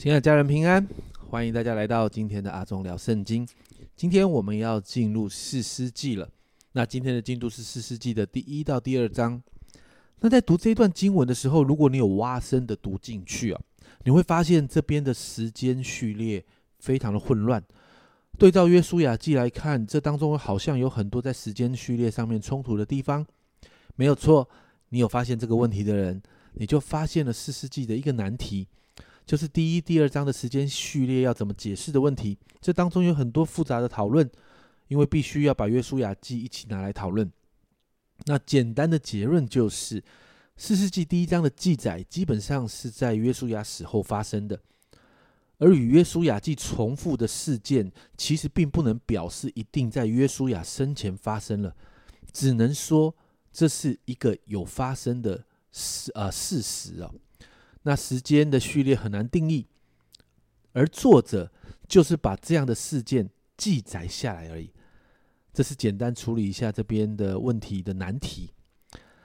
亲爱的家人平安，欢迎大家来到今天的阿忠聊圣经。今天我们要进入四世纪了。那今天的进度是四世纪的第一到第二章。那在读这段经文的时候，如果你有挖深的读进去啊，你会发现这边的时间序列非常的混乱。对照约书亚记来看，这当中好像有很多在时间序列上面冲突的地方。没有错，你有发现这个问题的人，你就发现了四世纪的一个难题。就是第一、第二章的时间序列要怎么解释的问题，这当中有很多复杂的讨论，因为必须要把约书亚记一起拿来讨论。那简单的结论就是，四世纪第一章的记载基本上是在约书亚死后发生的，而与约书亚记重复的事件，其实并不能表示一定在约书亚生前发生了，只能说这是一个有发生的事啊事实啊。那时间的序列很难定义，而作者就是把这样的事件记载下来而已。这是简单处理一下这边的问题的难题。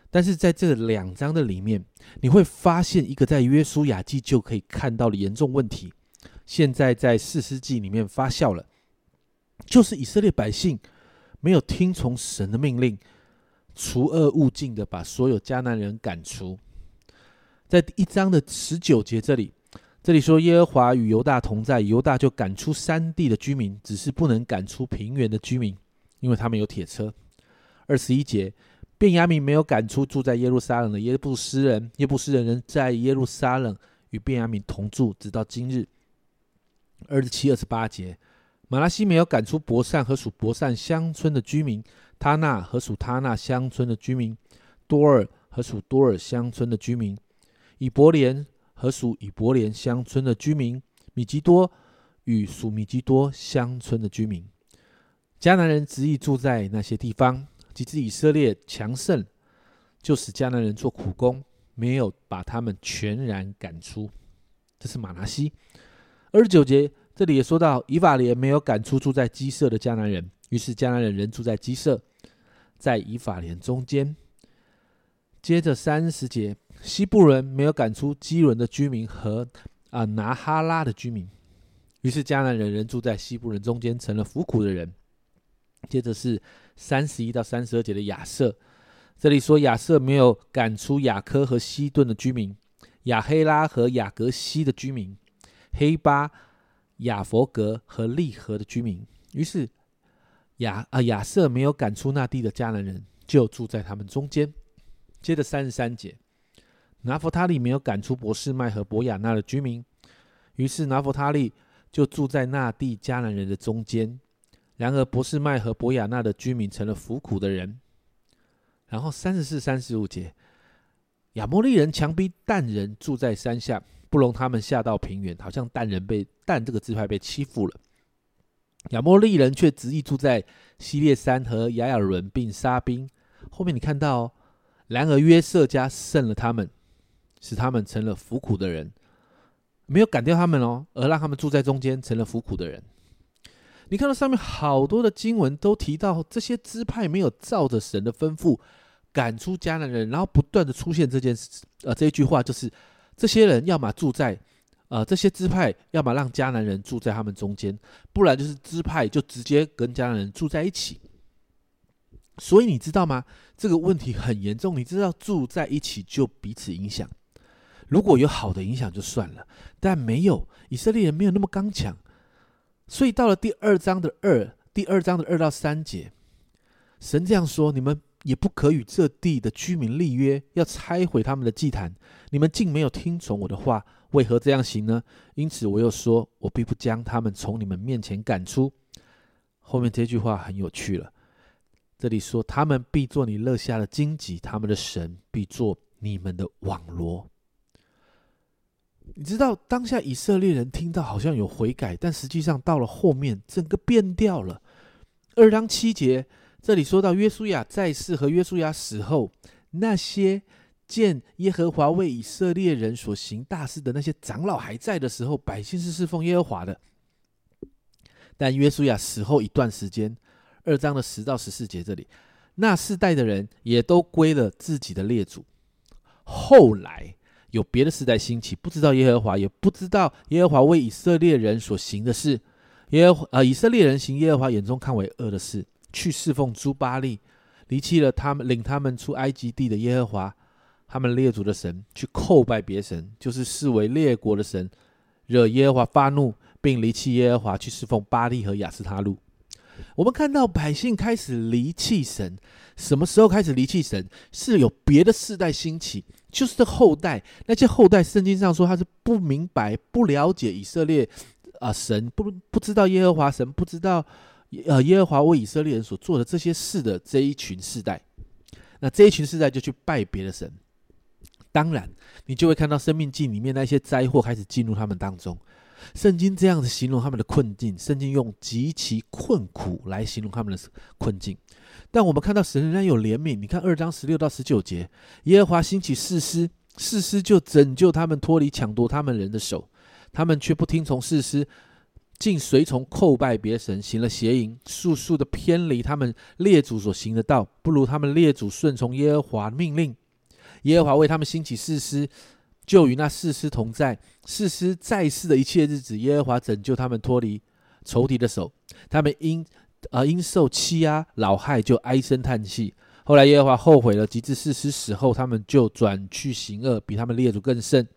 但是在这两章的里面，你会发现一个在约书亚记就可以看到的严重问题，现在在四世纪里面发酵了，就是以色列百姓没有听从神的命令，除恶务尽的把所有迦南人赶出。在第一章的十九节这里，这里说耶和华与犹大同在，犹大就赶出山地的居民，只是不能赶出平原的居民，因为他们有铁车。二十一节，便雅悯没有赶出住在耶路撒冷的耶布斯人，耶布斯人人在耶路撒冷与便雅悯同住，直到今日。二十七、二十八节，马拉西没有赶出伯善和属伯善乡村的居民，他那和属他那乡村的居民，多尔和属多尔乡村的居民。以伯莲和属以伯莲乡村的居民，米吉多与属米吉多乡村的居民，迦南人执意住在那些地方。及至以色列强盛，就使迦南人做苦工，没有把他们全然赶出。这是马拿西。二十九节这里也说到，以法莲没有赶出住在基舍的迦南人，于是迦南人仍住在基舍，在以法莲中间。接着三十节。西部人没有赶出基伦的居民和啊拿哈拉的居民，于是迦南人仍住在西部人中间，成了服苦的人。接着是三十一到三十二节的亚瑟，这里说亚瑟没有赶出雅科和西顿的居民，亚黑拉和雅格西的居民，黑巴、亚佛格和利和的居民。于是亚啊亚瑟没有赶出那地的迦南人，就住在他们中间。接着三十三节。拿佛他利没有赶出博士麦和博亚纳的居民，于是拿佛他利就住在那地迦南人的中间。然而博士麦和博亚纳的居民成了服苦的人。然后三十四、三十五节，亚摩利人强逼但人住在山下，不容他们下到平原，好像但人被但这个支派被欺负了。亚摩利人却执意住在西列山和亚亚伦，并杀兵。后面你看到，然而约瑟家胜了他们。使他们成了服苦的人，没有赶掉他们哦，而让他们住在中间，成了服苦的人。你看到上面好多的经文都提到这些支派没有照着神的吩咐赶出迦南人，然后不断的出现这件事，呃，这一句话就是这些人要么住在，呃，这些支派要么让迦南人住在他们中间，不然就是支派就直接跟迦南人住在一起。所以你知道吗？这个问题很严重。你知道住在一起就彼此影响。如果有好的影响就算了，但没有以色列人没有那么刚强，所以到了第二章的二，第二章的二到三节，神这样说：你们也不可与这地的居民立约，要拆毁他们的祭坛。你们竟没有听从我的话，为何这样行呢？因此我又说，我必不将他们从你们面前赶出。后面这句话很有趣了，这里说他们必做你乐下的荆棘，他们的神必做你们的网罗。你知道当下以色列人听到好像有悔改，但实际上到了后面整个变掉了。二章七节这里说到约书亚在世和约书亚死后，那些见耶和华为以色列人所行大事的那些长老还在的时候，百姓是侍奉耶和华的。但约书亚死后一段时间，二章的十到十四节这里，那世代的人也都归了自己的列祖。后来。有别的世代兴起，不知道耶和华，也不知道耶和华为以色列人所行的事。耶和呃，以色列人行耶和华眼中看为恶的事，去侍奉诸巴利，离弃了他们领他们出埃及地的耶和华，他们列祖的神，去叩拜别神，就是视为列国的神，惹耶和华发怒，并离弃耶和华，去侍奉巴利和亚斯他路。我们看到百姓开始离弃神，什么时候开始离弃神？是有别的世代兴起，就是这后代，那些后代，圣经上说他是不明白、不了解以色列。啊，神不不知道耶和华，神不知道，呃，耶和华为以色列人所做的这些事的这一群世代，那这一群世代就去拜别的神。当然，你就会看到生命记里面那些灾祸开始进入他们当中。圣经这样子形容他们的困境，圣经用极其困苦来形容他们的困境。但我们看到神仍然有怜悯。你看二章十六到十九节，耶和华兴起誓师，誓师就拯救他们脱离抢夺他们人的手。他们却不听从事师，竟随从叩拜别神，行了邪淫，速速的偏离他们列祖所行的道，不如他们列祖顺从耶和华命令。耶和华为他们兴起誓师，就与那誓师同在。誓师在世的一切日子，耶和华拯救他们脱离仇敌的手。他们因呃因受欺压老害，就唉声叹气。后来耶和华后悔了，及至四师死后，他们就转去行恶，比他们列祖更甚，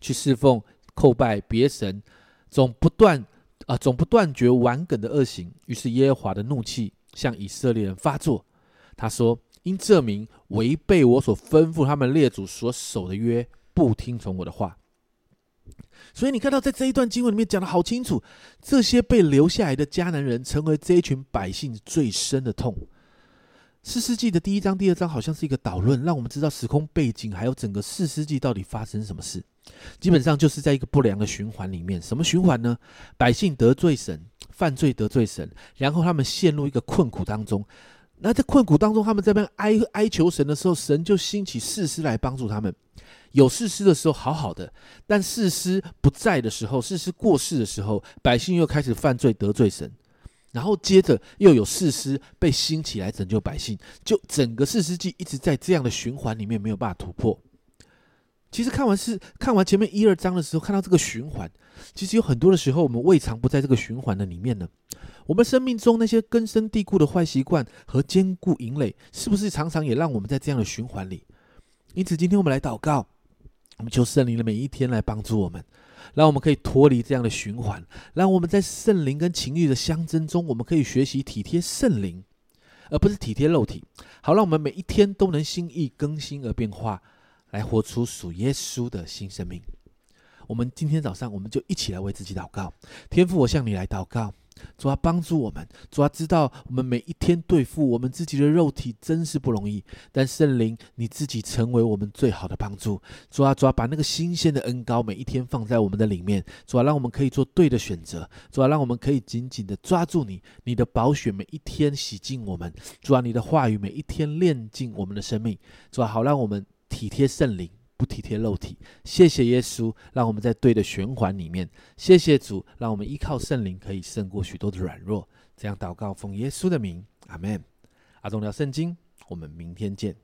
去侍奉。叩拜别神，总不断啊，总不断绝顽梗的恶行。于是耶和华的怒气向以色列人发作。他说：“因这名违背我所吩咐他们列祖所守的约，不听从我的话。”所以你看到在这一段经文里面讲的好清楚，这些被留下来的迦南人成为这一群百姓最深的痛。四世纪的第一章、第二章好像是一个导论，让我们知道时空背景，还有整个四世纪到底发生什么事。基本上就是在一个不良的循环里面。什么循环呢？百姓得罪神，犯罪得罪神，然后他们陷入一个困苦当中。那在困苦当中，他们这边哀哀求神的时候，神就兴起士师来帮助他们。有士师的时候好好的，但士师不在的时候，士师过世的时候，百姓又开始犯罪得罪神。然后接着又有士师被兴起来拯救百姓，就整个士师记一直在这样的循环里面没有办法突破。其实看完是看完前面一二章的时候，看到这个循环，其实有很多的时候，我们未尝不在这个循环的里面呢。我们生命中那些根深蒂固的坏习惯和坚固营垒，是不是常常也让我们在这样的循环里？因此，今天我们来祷告，我们求圣灵的每一天来帮助我们，让我们可以脱离这样的循环，让我们在圣灵跟情欲的相争中，我们可以学习体贴圣灵，而不是体贴肉体。好，让我们每一天都能心意更新而变化。来活出属耶稣的新生命。我们今天早上，我们就一起来为自己祷告。天父，我向你来祷告，主啊，帮助我们。主啊，知道我们每一天对付我们自己的肉体真是不容易，但圣灵你自己成为我们最好的帮助。主啊，主啊，把那个新鲜的恩膏每一天放在我们的里面。主啊，让我们可以做对的选择。主啊，让我们可以紧紧的抓住你，你的宝血每一天洗净我们。主啊，你的话语每一天炼净我们的生命。主啊，好让我们。体贴圣灵，不体贴肉体。谢谢耶稣，让我们在对的循环里面。谢谢主，让我们依靠圣灵，可以胜过许多的软弱。这样祷告，奉耶稣的名，阿门。阿东聊圣经，我们明天见。